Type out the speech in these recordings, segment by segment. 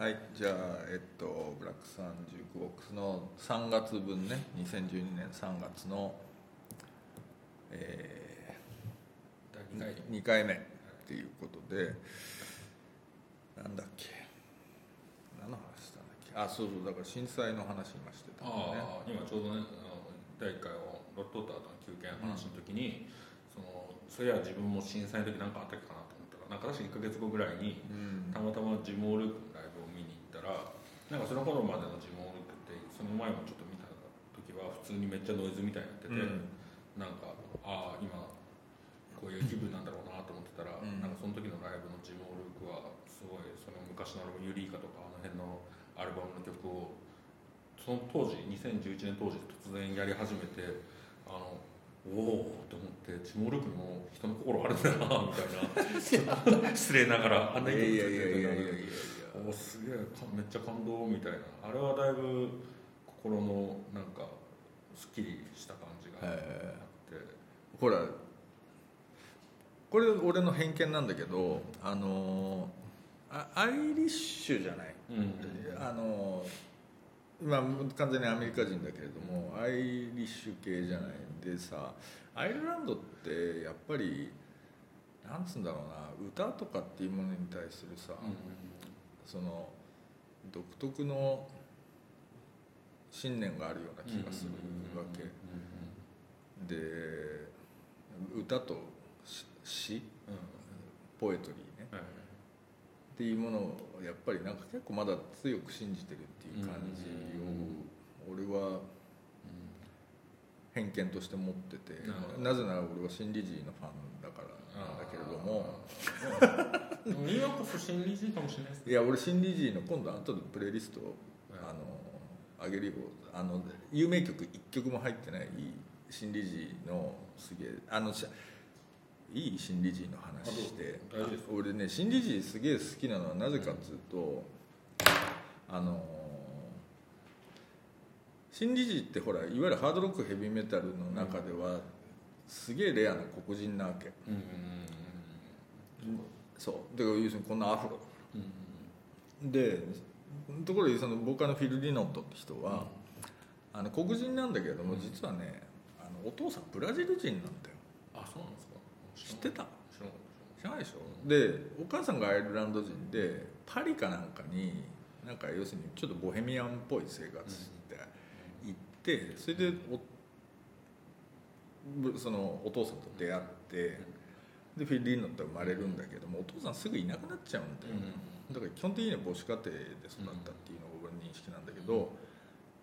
はいじゃあえっとブラック35ボックスの3月分ね2012年3月のえ第2回ー、2回目っていうことでなんだっけ。何の話したんだっけ。あそうそうだから震災の話今してたんだね。今ちょうどね第1回をロットターとの休憩の話の時に、そのそれは自分も震災の時何かあったっけかなと思ったらなんか確か1か月後ぐらいにうん。たまたまジモールークのライブを見に行ったらなんかその頃までのジモールークってその前もちょっと見た時は普通にめっちゃノイズみたいになってて、うん。なんかああ今こういう気分なんだろうなと思ってたら、うん。なんかその時のライブのジモールークはすごいその昔のアルバム「ユリイカ」とかあの辺のアルバムの曲をその当時2011年当時突然やり始めてあのおおと思ってジモールークにも人の心あるんだなみたいな。失礼ながらあんいなやいやいやいやいやおおすげえかめっちゃ感動みたいな。あれはだいぶ心のなんかすっきりした感じがあって、ほらこれ俺の偏見なんだけどあのあアイリッシュじゃない、うんあのまあ完全にアメリカ人だけれどもアイリッシュ系じゃない。でさアイルランドってやっぱりなんつうんだろうな歌とかっていうものに対するさ、その独特の信念があるような気がするわけ、で歌とし詩ポエトリーね。っていうものをやっぱりなんか結構まだ強く信じてるっていう感じを俺は偏見として持っててなぜなら俺は新理事のファンだからなんだけれども。も ニューヨークこそ心理人かもしれないですいや俺新理事の今度後でプレイリストをはいあの上げるよ。あの有名曲1曲も入ってない新理事のすげえあのしいい新理事の話して俺ね新理事すげえ好きなのはなぜかっつうとあの新理事ってほらいわゆるハードロックヘビーメタルの中ではすげえレアな黒人なわけ。うんうんそう。だから要するにこんなアフロ。うん。うんでところでそのボーカルのフィル・リノットって人は、あの黒人なんだけれども、うん。実はねあのお父さんブラジル人なんだよ。あそうなんですか。知ってた？知らないでしょ、でお母さんがアイルランド人でパリかなんかになんか要するにちょっとボヘミアンっぽい生活して行ってそれでおぶそのお父さんと出会ってでフィル・リノットは生まれるんだけどもお父さんすぐいなくなっちゃうんだよ、だから基本的には母子家庭で育ったっていうのが俺の認識なんだけど、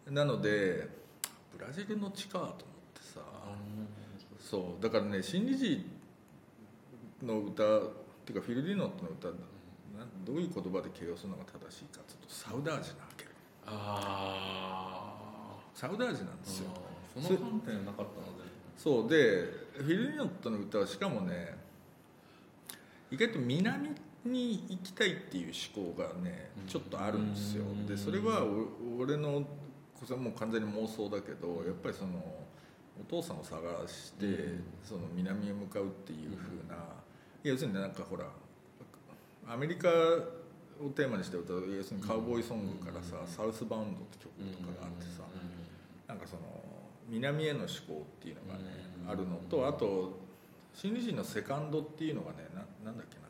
なのでブラジルの地かと思ってさ、そうだからね新理事の歌っていうかフィル・リノットの歌どういう言葉で形容するのが正しいかっていうとサウダージなわけあサウダージなんあですよ。その観点なかったので。そうでフィル・リノットの歌はしかもね意外と南に行きたいっていう思考がねうん。ちょっとあるんですよ。うん。でそれはお俺のこれはもう完全に妄想だけどやっぱりそのお父さんを探してうん。その南へ向かうっていう風ないや要するになんかほらアメリカをテーマにして歌う要するにカウボーイソングからさ「サウスバウンド」って曲とかがあってさなんかその南への思考っていうのがねうん。あるのとあと新理人のセカンドっていうのがねななんだっけな。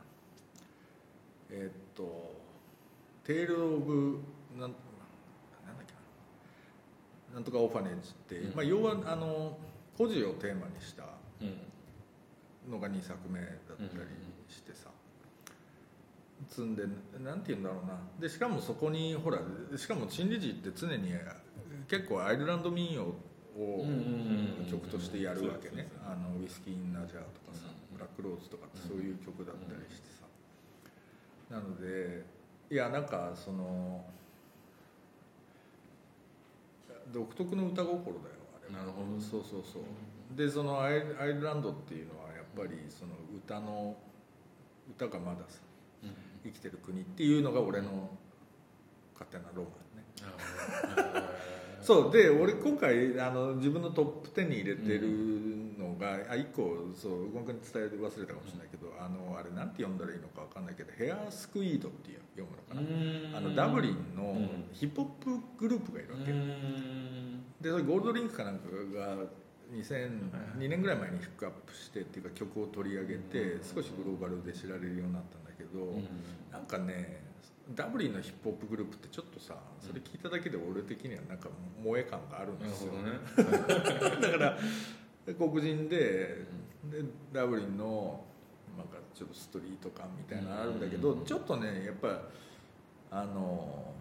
えーっと「テイル・オブ」なんなんだっけな。なんとかオファネージって、う。ん。まあ、要はあの孤児をテーマにしたうん。のが2作目だったりしてさ、積んでなんて言うんだろうな。でしかもそこにほらしかも新理事って常に結構アイルランド民謡を曲としてやるわけね「あのウイスキー・イン・ナジャー」とかさ「ブラック・ローズ」とかってそういう曲だったりしてさ。なのでいやなんかその独特の歌心だよあれなるほど。そうそうそう。でそのアイアイルランドっていうのはやっぱりその歌の歌がまださ生きてる国っていうのが俺の勝手なロマンねそう。で俺今回あの自分のトップ10に入れてるのが、あ1個そうごめん伝え忘れたかもしれないけどあのあれなんて読んだらいいのか分かんないけどヘアスクイードっていう読むのかな。あのダブリンのヒップホップグループがいるわけ、でそれゴールドリンクかなんかが2002年ぐらい前にフックアップしてっていうか曲を取り上げて少しグローバルで知られるようになったんだけど、なんかねダブリンのヒップホップグループってちょっとさそれ聞いただけで俺的にはなんか萌え感があるんですよ、ね、だから黒人ででダブリンのなんかちょっとストリート感みたいなのあるんだけど、ちょっとねやっぱあの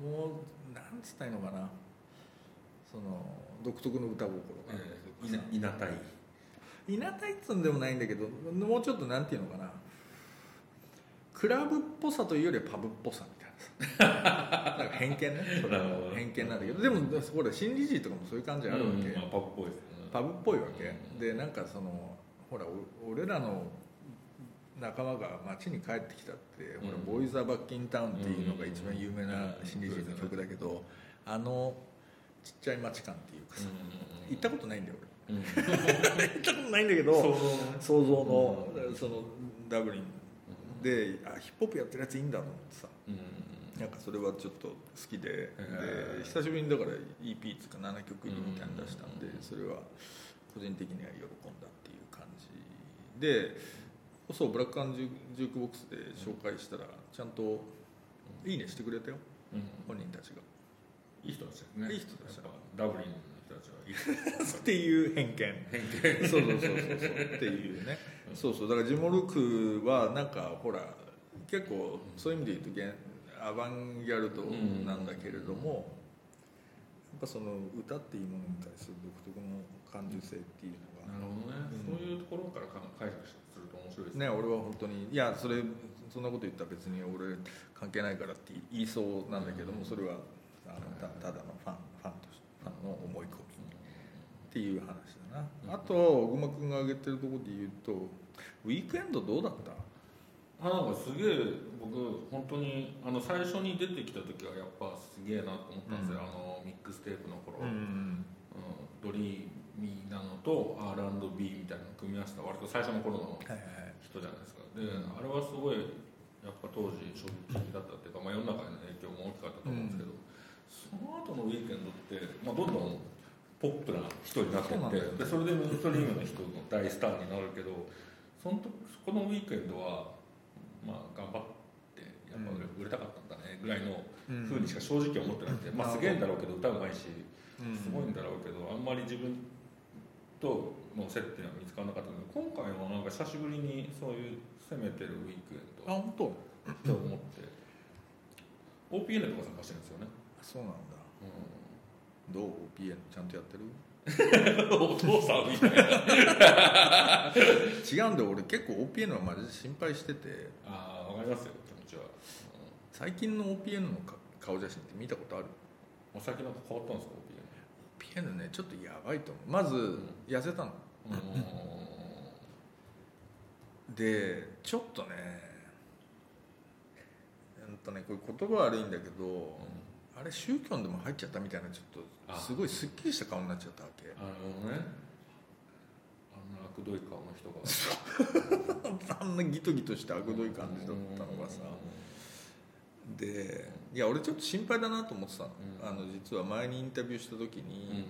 もうなんつったらいいのかな。その独特の歌心が、えー、いなたいいなたいっつうんでもないんだけどもうちょっとなんていうのかなクラブっぽさというよりはパブっぽさみたいなさ。なんか偏見ね。偏見なんだけど。でもほら新理事とかもそういう感じあるわけ、うんまあ、パブっぽいです、ね、パブっぽいわけ、でなんかそのほら俺らの仲間が街に帰ってきたって「ほらボーイズ・ア・バッキンタウン」っていうのが一番有名な新理事の曲だけどあのちっちゃい街感っていうかさ行ったことないんだよ俺。行ったことないんだけど想像のそのダブリンであヒップホップやってるやついいんだと思ってさ、なんかそれはちょっと好きで,、で久しぶりにだから EP つか7曲入りみたいに出したんで、それは個人的には喜んだっていう感じで。そうブラックアンジュークボックスで紹介したらちゃんと「いいね」してくれたよ、本人たちが。いい人たちですね。いい人たちダブリンの人たちはいいっていう偏見。偏見。そうそうそうそう。そうっていうね。そうそう。だからジモルクはなんかほら結構そういう意味で言うとアバンギャルドなんだけれども、やっぱその歌っていうものに対する独特の感受性っていうのが。なるほどね、うん、そういうところから解釈すると面白いですね。俺は本当にいやそれそんなこと言ったら別に俺関係ないからって言いそうなんだけども、それはあのたただのファンファンの思い込みっていう話だな、あと小熊君が挙げてるところで言うとウィークエンドどうだった？あなんかすげえ僕本当にあの最初に出てきた時はやっぱすげえなと思ったんですよ、うん、あのミックステープの頃、うん、うん、ドリーミーなのと R&B みたいなのを組み合わせた割と最初の頃の人じゃないですか、であれはすごいやっぱ当時衝撃的だったっていうか、まあ、世の中への影響も大きかったと思うんですけど、その後のウィークエンドって、まあ、どんどんポップな人になってってでそれでメインストリームの人の大スターになるけどそのそこのウィークエンドはまあ頑張ってやっぱ売れたかったんだねぐらいのふうにしか正直思ってなくて、まあすげえんだろうけど歌うまいしすごいんだろうけどあんまり自分との接点は見つからなかったけど今回はなんか久しぶりにそういう攻めてるウィークエンドあ本当？って思って OPN とか参加してるんですよねそうなんだ、うん、どう？OPN ちゃんとやってる？お父さんみたいな。違うんだよ。俺結構 OPN はマジで心配してて。ああ分かりますよ気持ちは、うん、最近の OPN の顔写真って見たことある？お酒なんか変わったんですか OPN OPN ねちょっとやばいと思う。まず痩せたの、うん、でちょっとねうんとねこれ言葉悪いんだけど、うんあれ宗教でも入っちゃったみたいなちょっとすごいすっきりした顔になっちゃったわけ。なるほどね。あんな悪どい顔の人が。あんなギトギトした悪どい感じだったのがさ。でいや俺ちょっと心配だなと思ってたの,、あの実は前にインタビューした時に、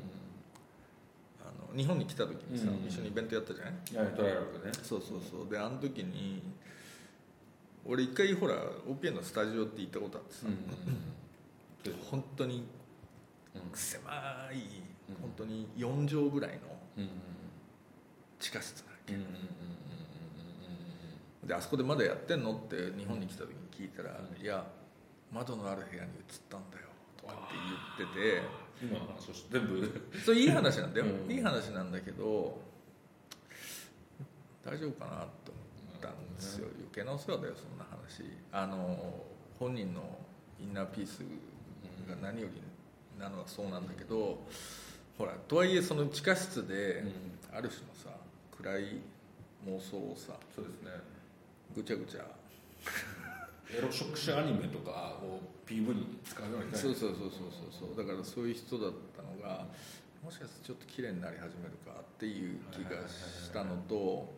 あの日本に来た時にさ、一緒にイベントやったじゃない？やトライアルね。そうそうそう。であの時に俺一回ほら OPN のスタジオって行ったことあってさ、本当に狭い、本当に4畳ぐらいの地下室なわけ、であそこでまだやってんのって日本に来た時に聞いたら「いや窓のある部屋に移ったんだよ」とかって言ってて。今の話全部。そういい話なんだよ、いい話なんだけど大丈夫かなと思ったんですよ、余計なお世話だよそんな話。あの本人のインナーピースが何よりなのはそうなんだけどほらとはいえその地下室である種のさ暗い妄想をさそうですね。ぐちゃぐちゃ。エロ触手アニメとかを PV に使うようにそうそうそうそうそうだからそういう人だったのがもしかしてちょっと綺麗になり始めるかっていう気がしたのと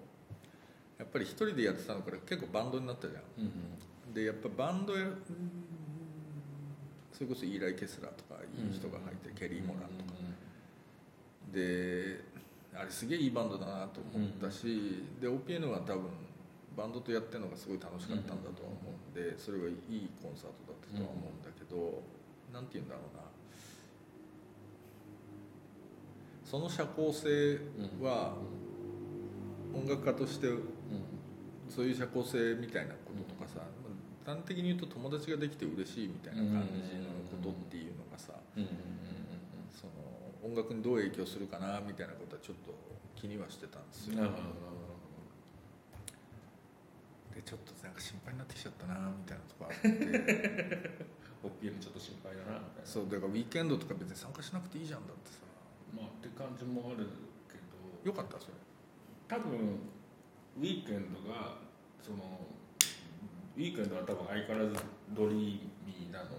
やっぱり一人でやってたのから結構バンドになったじゃんうん。でやっぱバンドやそれこそイーライ・ケスラーとかいい人が入ってる、ケリー・モランとか。であれすげえいいバンドだなと思ったし、で OPN は多分バンドとやってるのがすごい楽しかったんだとは思うんでそれはいいコンサートだったとは思うんだけど、なんて言うんだろうな。その社交性は音楽家としてそういう社交性みたいなこととかさ、端的に言うと友達ができて嬉しいみたいな感じのことっていうのがさ、その音楽にどう影響するかなみたいなことはちょっと気にはしてたんですよ、でちょっとなんか心配になってきちゃったなみたいなとこあって。ホッピーにちょっと心配だなみたいな。そうだからウィーケンドとか別に参加しなくていいじゃんだってさ。まあって感じもあるけど。よかったそれ。多分ウィークエンドがそのウィークエンドは多分相変わらずドリーミーなの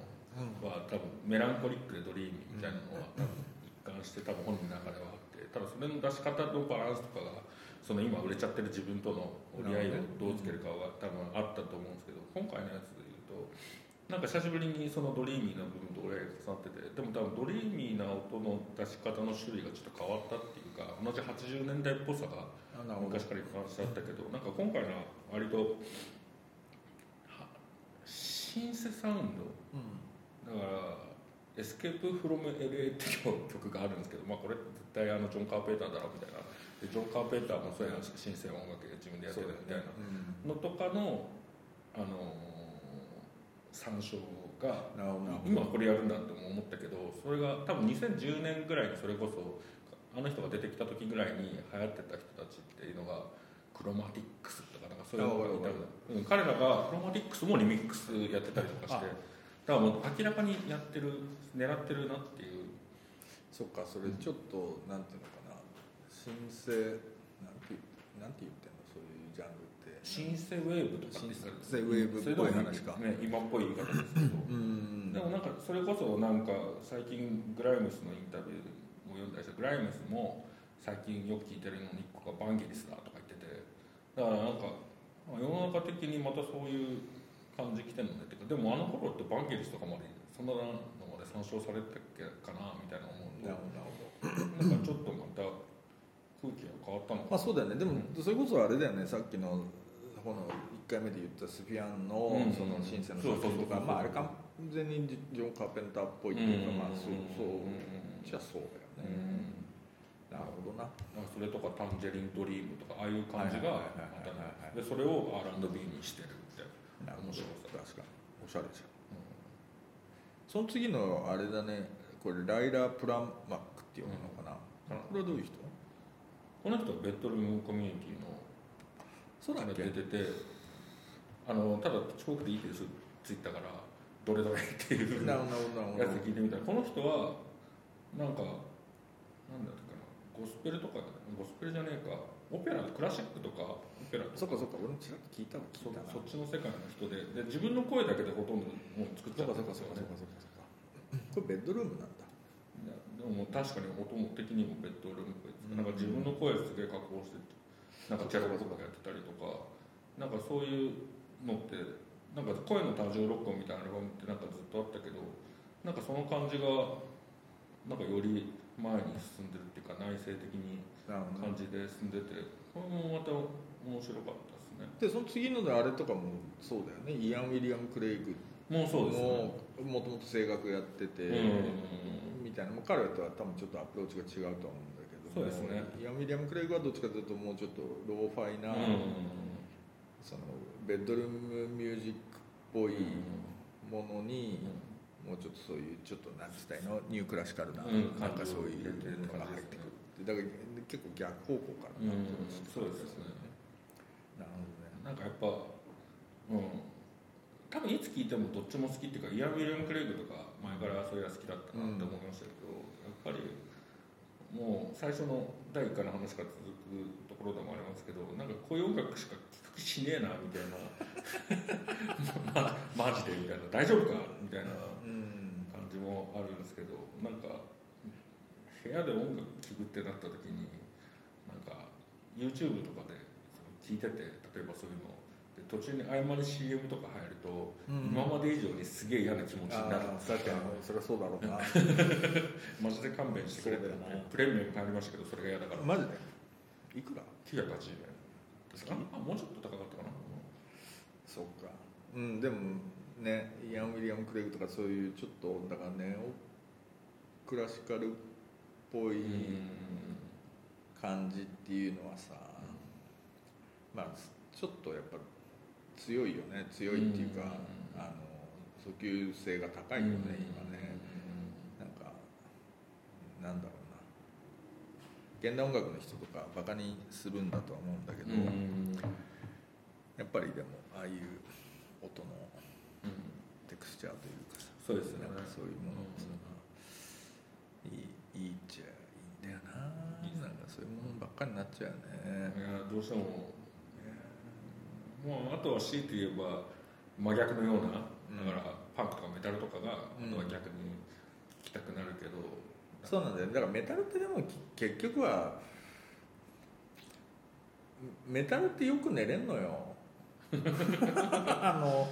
は多分メランコリックでドリーミーみたいなのは多分一貫して多分本人の中ではあってただそれの出し方のバランスとかがその今売れちゃってる自分との折り合いをどうつけるかは多分あったと思うんですけど今回のやつで言うとなんか久しぶりにそのドリーミーな部分と折り合いが重なっててでも多分ドリーミーな音の出し方の種類がちょっと変わったっていうか同じ80年代っぽさが昔から一貫してあったけどなんか今回のは割とはシンセサウンド。うんだから「 Escape From LA」っていう曲があるんですけど、まあ、これ絶対あのジョン・カーペンターだろうみたいな。でジョン・カーペンターもそうやしシンセ音楽で自分でやってるみたいな。のとかの、あのー参照が今これやるんだって思ったけどそれが多分2010年ぐらいにそれこそあの人が出てきた時ぐらいに流行ってた人たちっていうのがクロマティックスとかなんかそういうのがいたあうん彼らがクロマティックスもリミックスやってたりとかしてだからもう明らかにやってる狙ってるなっていう。そっかそれちょっとなんていうのかな。申請なんていうなんて言ってんの？そういうジャンルって。シンセウェーブとか。シンセウェーブっぽい話か。ね今っぽい言い方ですけど。うん。でもなんかそれこそなんか最近グライムスのインタビューを読んだりしてグライムスも最近よく聞いてるのに一個がバンゲリスだとかだからなんかまあ世の中的にまたそういう感じ来てるのねっていうかでもあの頃ってバンゲリスとかまでそんなのまで参照されてたっけかなみたいな思うなとるほどなるほどなんかちょっとまた空気が変わったのかまあそうだよね。でもそれこそあれだよね。さっきのこの1回目で言ったスフィアンのうん。そのシンセの作品とかまああれ完全にジョン・カーペンターっぽいっていうかまあそうそううん。じゃあそうだようん。ねなるほどな。なんかそれとかタンジェリンドリームとかああいう感じがでそれを R&B にしてるみたいななるほど。面白さ確かに。おしゃれじゃん。その次のあれだね。これライラ・プラマックっていうのかな、うん。これはどういう人？この人はベッドルームコミュニティのそうだ出ててあのただ遅刻でいいです。ツイッターから。どれどれっていうやつ聞いてみたら。この人はなんかなんだったかなゴスペルとかゴスペルじゃねえか。オペラクラシックとか？オペラとか。そっかそっか俺もちらっと聞いたわ聞そいたなそっちの世界の人で。で自分の声だけでほとんどもう作っちゃそったんそっかですよねかそっかそっか。これベッドルームなんだ。いやでも確かに音も的にもベッドルームっぽいですうん。なんか自分の声すげえ加工しててなんかチェロとかやってたりとか。なんかそういうのってなんか声の多重録音みたいなアルバムってなんかずっとあったけどなんかその感じがなんかより前に進んでるっていうか内省的に感じで進んでてこれもまた面白かったですね。でその次のであれとかもそうだよね。イアン・ウィリアム・クレイグもうそうですね。ももともと声楽やってて、うんみたいな。もう彼とは多分ちょっとアプローチが違うとは思うんだけどそうですね。イアン・ウィリアム・クレイグはどっちかというともうちょっとローファイな、そのベッドルームミュージックっぽいものに、もうちょっとそういうちょっとなんつったらいいの？ new classical な、うん。なんかそういうのが入ってくるだから結構逆方向からうん。なってますそうですねなるほどね。なんかやっぱうん。多分いつ聞いてもどっちも好きっていうかイアン・ウィリアム・クレイグとか前からそういうの好きだったなって思いましたけど、やっぱりもう最初の第1回の話から続くところでもありますけどなんかこういう音楽しか聴く気しねえなみたいな。まマジでみたいな。大丈夫かみたいな感じもあるんですけどなんか部屋で音楽聴くってなった時になんか YouTube とかでその聞いてて例えばそういうの途中に合間に CM とか入ると、うん。今まで以上にすげえ嫌な気持ちになるあー確かに。それはそうだろうな。マジで勘弁してくれってプレミアム買いましたけどそれが嫌だから。マジで？いくら？980円ですか？あもうちょっと高かったかな。そうか。うんでもねイアン・ウィリアム・クレイグとかそういうちょっとだからね。クラシカルっぽい感じっていうのはさ、まあちょっとやっぱ強いよね強いっていうか、うん。あの訴求性が高いよね、今ね。なんかなんだろうな。現代音楽の人とかバカにするんだとは思うんだけど、うん。やっぱりでもああいう音のうん。テクスチャーというかさそうですよね。なんかそういうものってさ、いいいいっちゃいいんだよな。なんかそういうものばっかりになっちゃうよね。いやどうしてももうあとは強いて言えば真逆のような、うん。だからパンクとかメタルとかが、うん。あとは逆に聴きたくなるけど。そうなんだよ。だからメタルってでもき結局はメタルってよく寝れんのよ。あの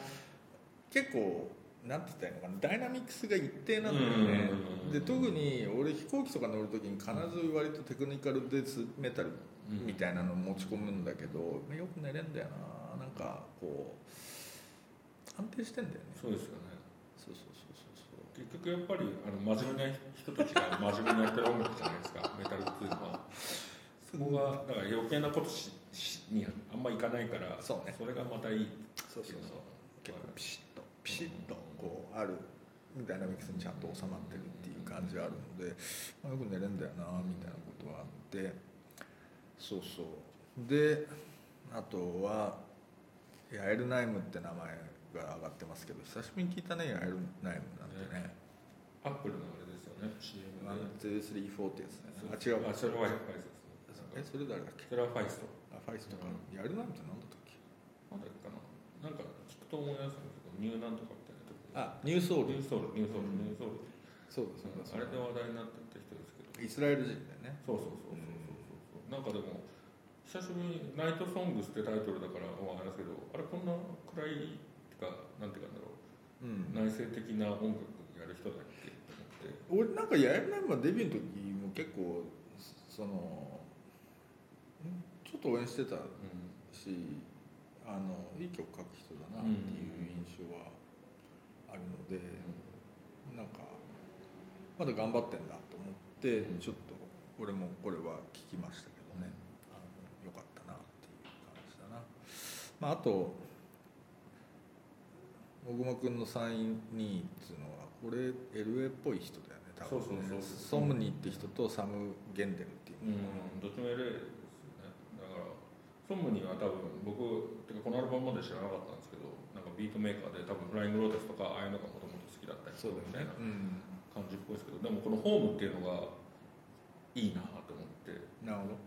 結構なんて言ったらいいのかな。ダイナミックスが一定なんだよね。うん。で特に俺飛行機とか乗る時に必ず割とテクニカルデスメタルみたいなの持ち込むんだけど、よく寝れんだよななんかこう安定してんだよね。そうですよね。そうそうそうそう結局やっぱりあの真面目な人たちが真面目にやってる音楽じゃないですか。メタルっていうのは。そこがだから余計なことししにあんまいかないからそうね。れがまたいいそうそうそう。結構ピシッとピシッとこうあるダイナミックスにちゃんと収まってるっていう感じがあるので、まあ、よく寝れんだよなみたいなことがあって。そうそう。であとはヤエルナイムって名前が上がってますけど久しぶりに聞いたねヤエルナイムなんてね。アップルのあれですよね CM で。123ってやつね。あ違う。あそれはファイスですえそれ誰だっけ？それはファイスト。あファイスとか、うん。ヤエルナイムって何だったっけ？なんだっけかな。なんか聞くと思い出すけどニューなんとかみたいなとこあニューソール。ニューソウル。ニューソウル。ニューソウル。そうだそうだそうあれでだ話題になってた人ですけど。イスラエル人だよね。そうそうそうそうそうそう。なんかでも久しぶりに「 Night Songs」ってタイトルだからまああれですけどあれこんな暗いってかなんていうかなんだろう。うん。内省的な音楽やる人だっけと思って。俺なんかヤエルナイムはデビューの時も結構そのんちょっと応援してたうしあのいい曲書く人だなっていう印象はあるので、なんかまだ頑張ってんだと思ってうん。ちょっと俺もこれは聞きましたけどねあのよかったなっていう感じだな、まあ、あと小熊君のサイン2っていうのはこれ LA っぽい人だよね多分ね。そうそうそうソムニって人とサム・ゲンデルっていう。うん、どっちも LA ですよね。だからソムニーは多分僕てかこのアルバムまで知らなかったんですけどなんかビートメーカーで多分フライングローテスとかああいうのがもともと好きだったりそうだよね。みたいなうん。感じっぽいですけどでもこの「ホームっていうのがいいなと思って。なるほ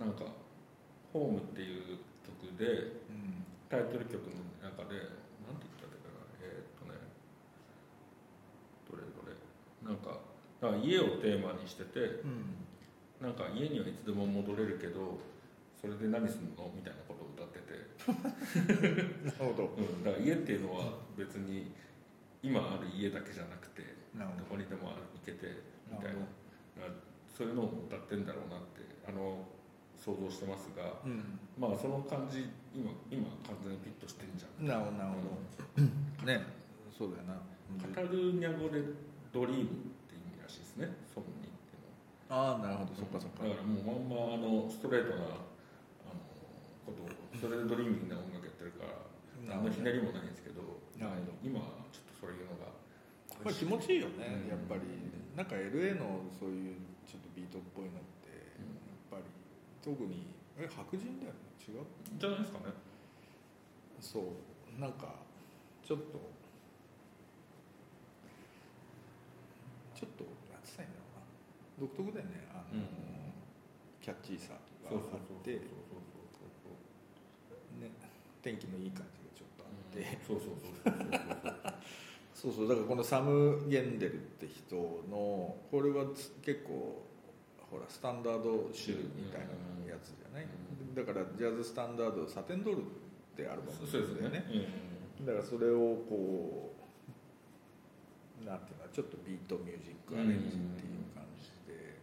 ど、なんか「ホームっていう曲でうんタイトル曲の中でなんて言ったらいいかな。えーっとね。どれどれ。なんかだから家をテーマにしててうん。なんか家にはいつでも戻れるけどそれで何すんのみたいなことを歌ってて、なるほど。うん、だから家っていうのは別に今ある家だけじゃなくてど。こにでも行けてみたいな。そういうのを歌ってんだろうなってあの想像してますがうん。まあその感じ今今完全にフィットしてんじゃん。なるほどなるほど。ね。そうだよな。カタルーニャ語でドリームって意味らしいですね。ソムニーってのは。ああなるほど。そっかそっか。だからもうまんまあのストレートなあのことをそれでドリーミングな音楽やってるからあんまひねりもないんですけどなるほど。今はちょっとそういうのがこれ気持ちいいよね、うん。やっぱり。なんか LA のそういうちょっとビートっぽいのって、うん。やっぱり特にえ白人だよね違う？じゃないですかね。そう。なんかちょっとちょっとなんつったらいいんだろうな。独特だよね。あの、うん。キャッチーさがそうあってそうそうそう。ね。天気のいい感じがちょっとあって、そうそうそうそうそう。そうそう。だからこのサム・ゲンデルって人のこれはつ結構ほらスタンダード集みたいなやつじゃない、だからジャズスタンダード「サテンドール」ってアルバムそうですね。だからそれをこうなんていうのちょっとビートミュージックアレンジっていう感じで、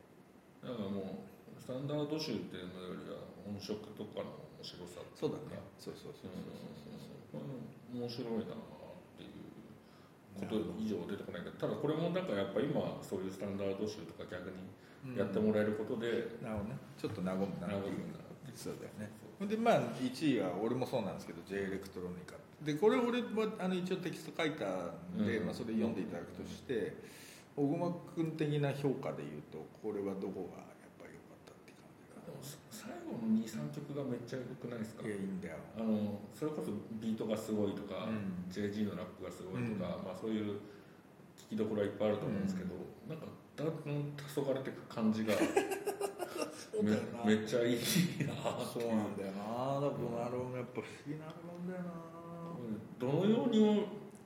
だからもうスタンダード集っていうのよりは音色とかの面白さっていそうだね。そうそうそううん。面白いなっていうこと以上出てこないけどただこれもだからやっぱ今そういうスタンダード集とか逆にやってもらえることで、なるほどね。ちょっと和むなっていうそうだよねでまあ1位は俺もそうなんですけど J エレクトロニカでこれ俺はあの一応テキスト書いたんで、うん。まあ、それ読んでいただくとして小熊君的な評価でいうとこれはどこがやっぱり良かったっていう感でも最後の23曲がめっちゃ良くないですか？いやいいんだよ。あのそれこそビートがすごいとか、うん。JG のラップがすごいとか、まあ、そういう聞きどころはいっぱいあると思うんですけど、なんかだんだん黄昏れていく感じがそうだよなめめっちゃいいなそうなんだよなだからこのアルバムやっぱ不思議なアルバムだよなどのようにも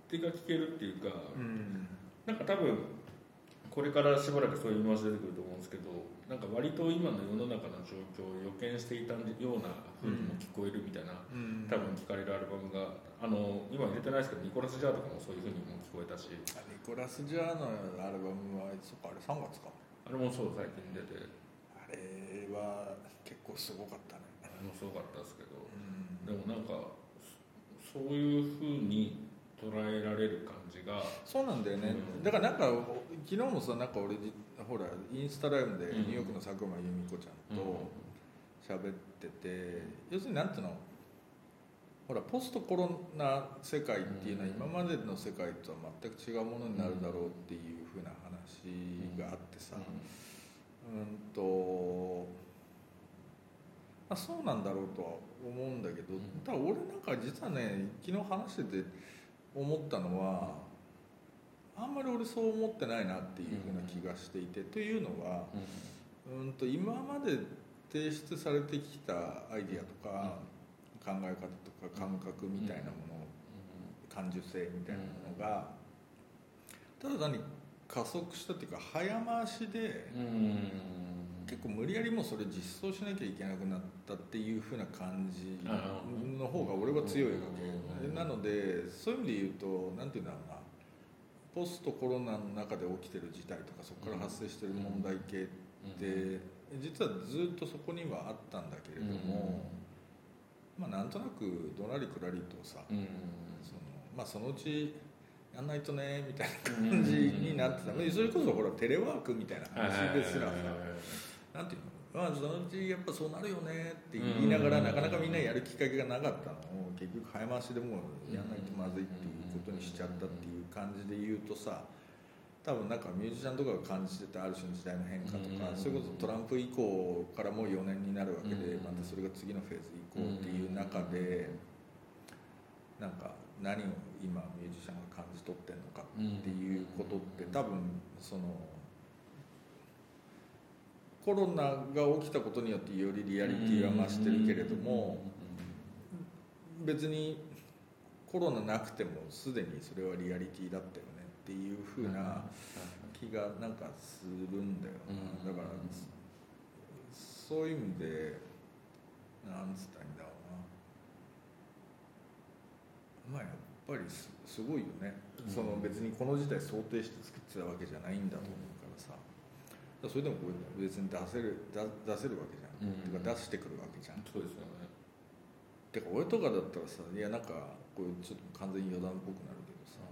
手が聞けるっていうか、うんなんか多分これからしばらくそういう言い回し出てくると思うんですけどなんか割と今の世の中の状況を予見していたような風にも聞こえるみたいな、うん。多分聞かれるアルバムがあの今入れてないですけどニコラス・ジャーとかもそういう風にも聞こえたし。あニコラス・ジャーのアルバムはそっかあれ3月か。あれもそう最近出て。あれは結構すごかったね。あれもすごかったですけど。うん。でもなんかそそういう風に捉えられる感じが。そうなんだよね、うん。だからなんか昨日もさなんか俺じほらインスタライブでうん。ニューヨークの佐久間由美子ちゃんと喋ってて、要するになんていうの？ほらポストコロナ世界っていうのは今までの世界とは全く違うものになるだろうっていうふうな話があってさ、うんと、まあ、そうなんだろうとは思うんだけど、うん。ただ俺なんか実はね昨日話してて思ったのはあんまり俺そう思ってないなっていうふうな気がしていて、というのはうん。と今まで提出されてきたアイディアとか、考え方とか感覚みたいなもの、感受性みたいなものが、ただ単に加速したっていうか早回しで。うん結構無理やりもうそれ実装しなきゃいけなくなったっていう風な感じの方が俺は強いわけ。なのでそういう意味で言うと何て言うんだろうな。ポストコロナの中で起きてる事態とかそこから発生してる問題系って実はずっとそこにはあったんだけれどもまあなんとなくどなりくらりとさうん。そのまあそのうちやんないとねみたいな感じになってた。それこそほらテレワークみたいな話ですらさなんていうのまあそのうちやっぱそうなるよねって言いながらなかなかみんなやるきっかけがなかったのを結局早回しでもうやらないとまずいっていうことにしちゃったっていう感じで言うとさ多分なんかミュージシャンとかが感じてたある種の時代の変化とかそれこそトランプ以降からもう4年になるわけでまたそれが次のフェーズ以降っていう中でなんか何を今ミュージシャンが感じ取ってるのかっていうことって多分そのコロナが起きたことによってよりリアリティは増してるけれども別にコロナなくてもすでにそれはリアリティだったよねっていうふうな気がなんかするんだよな。だからそういう意味でなんつったらいいんだろうな。まあやっぱりすすごいよね、その別にこの時代想定して作ってたわけじゃないんだと思うそれでもこう別に出せる出出せるわけじゃん、うん。てか出してくるわけじゃん。そうですよね。てか俺とかだったらさいやなんかこうちょっと完全に余談っぽくなるけどさ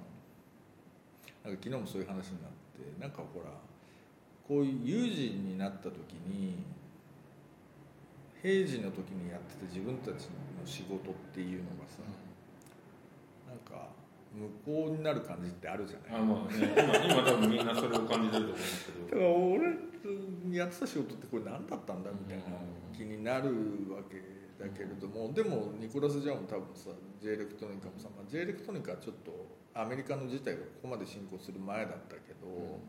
なんか昨日もそういう話になってなんかほらこういう有事になった時に平時の時にやってた自分たちの仕事っていうのがさ、なんか無効になる感じってあるじゃない？あまあね。今今多分みんなそれを感じてると思うんですけど。だから俺やってた仕事ってこれ何だったんだみたいな気になるわけだけれどもでもニコラス・ジャーも多分さ J エレクトニカもさ、まあ、J エレクトニカはちょっとアメリカの事態がここまで進行する前だったけど、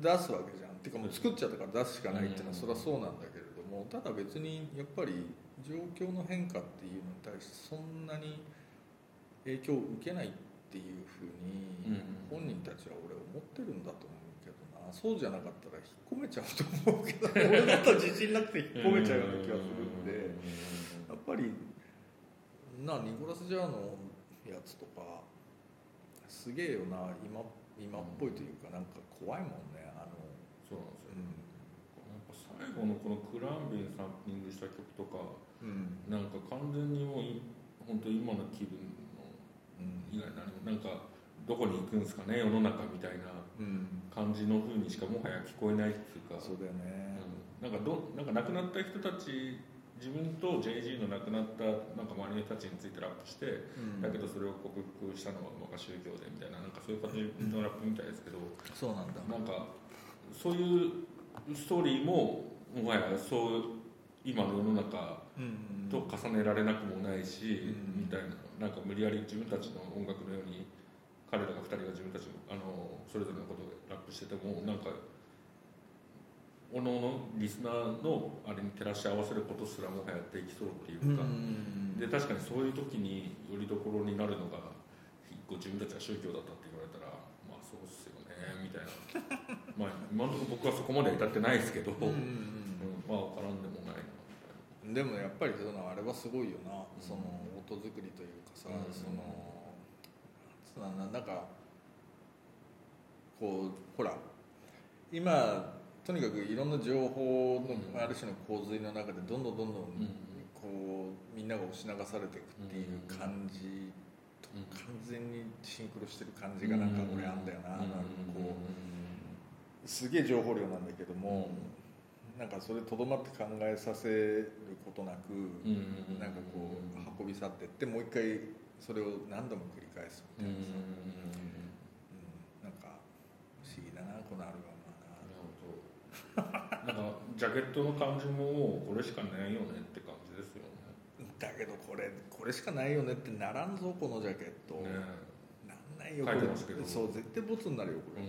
出すわけじゃん。っていうかもう作っちゃったから出すしかないっていうのはそりゃそうなんだけれどもただ別にやっぱり状況の変化っていうのに対してそんなに影響を受けないっていうふうにうん。本人たちは俺思ってるんだと思うけけどな。そうじゃなかったら引っ込めちゃうと思うけど俺だったら自信なくて引っ込めちゃうような気がするんで。やっぱりなニコラス・ジャーのやつとかすげえよな。今今っぽいというかなんか怖いもんねあの。そうなんですよ、うなんか最後のこのクランビンサンピングした曲とかんうん。なんか完全にもうい本当今の気分のうん。以外何もなんかどこに行くんですかね世の中みたいなうん。感じの風にしかもはや聞こえないっていうか。そうだよね。うん。なんかどなんか亡くなった人たち自分と JG の亡くなったなんか周りの人たちについてラップして、うん。だけどそれを克服したのはなんか宗教でみたいななんかそういう感じのラップみたいですけど、そうなんだ。なんかそういうストーリーももはやそう今の世の中うん。と重ねられなくもないし、うん。みたいななんか無理やり自分たちの音楽のように彼らが2人が自分たちのあのそれぞれのことをラップしててもなんかおのおのリスナーのあれに照らし合わせることすらもはやっていきそうっていうか、で確かにそういう時によりどころになるのが一個自分たちが宗教だったって言われたらまあそうっすよねみたいな。まあ今のところ僕はそこまでは至ってないですけど、うんうんまあ分からんで。でもやっぱりそのあれはすごいよな、うん。その音作りというかさ、うん。そのなんかこうほら今とにかくいろんな情報のうんある種の洪水の中でどんどんどんどんうん。こうみんなが押し流されていくっていう感じとうん。完全にシンクロしてる感じがなんか俺あんだよな,、なんかこう。すげえ情報量なんだけども、なんかそれとどまって考えさせることなく、なんかこう運び去ってってもう一回それを何度も繰り返すみたいなさ、うんなんか不思議だなこのアルバムはな。なんかジャケットの感じもこれしかないよねって感じですよね。だけどこれこれしかないよねってならんぞこのジャケット、ねなんないよこれ。そう絶対ボツになるよこれ、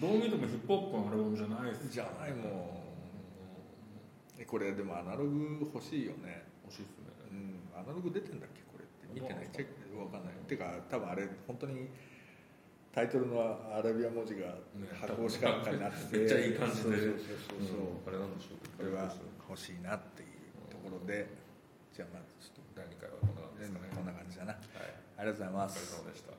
どう見てもヒップホップのアルバムじゃないですじゃないもん。これでもアナログ欲しいよね。欲しいですね。うん。アナログ出てんだっけ？これって見てない。わチェックわかんない。てか多分あれ本当にタイトルのアラビア文字が箱押しかなんかになってて、めっちゃいい感じでそうそうそうそう、あれなんでしょう。これは欲しいなっていうところで、じゃあまずちょっ第2回はこんな感じですかね。とこんな感じだな。はい。ありがとうございまお疲れす様でした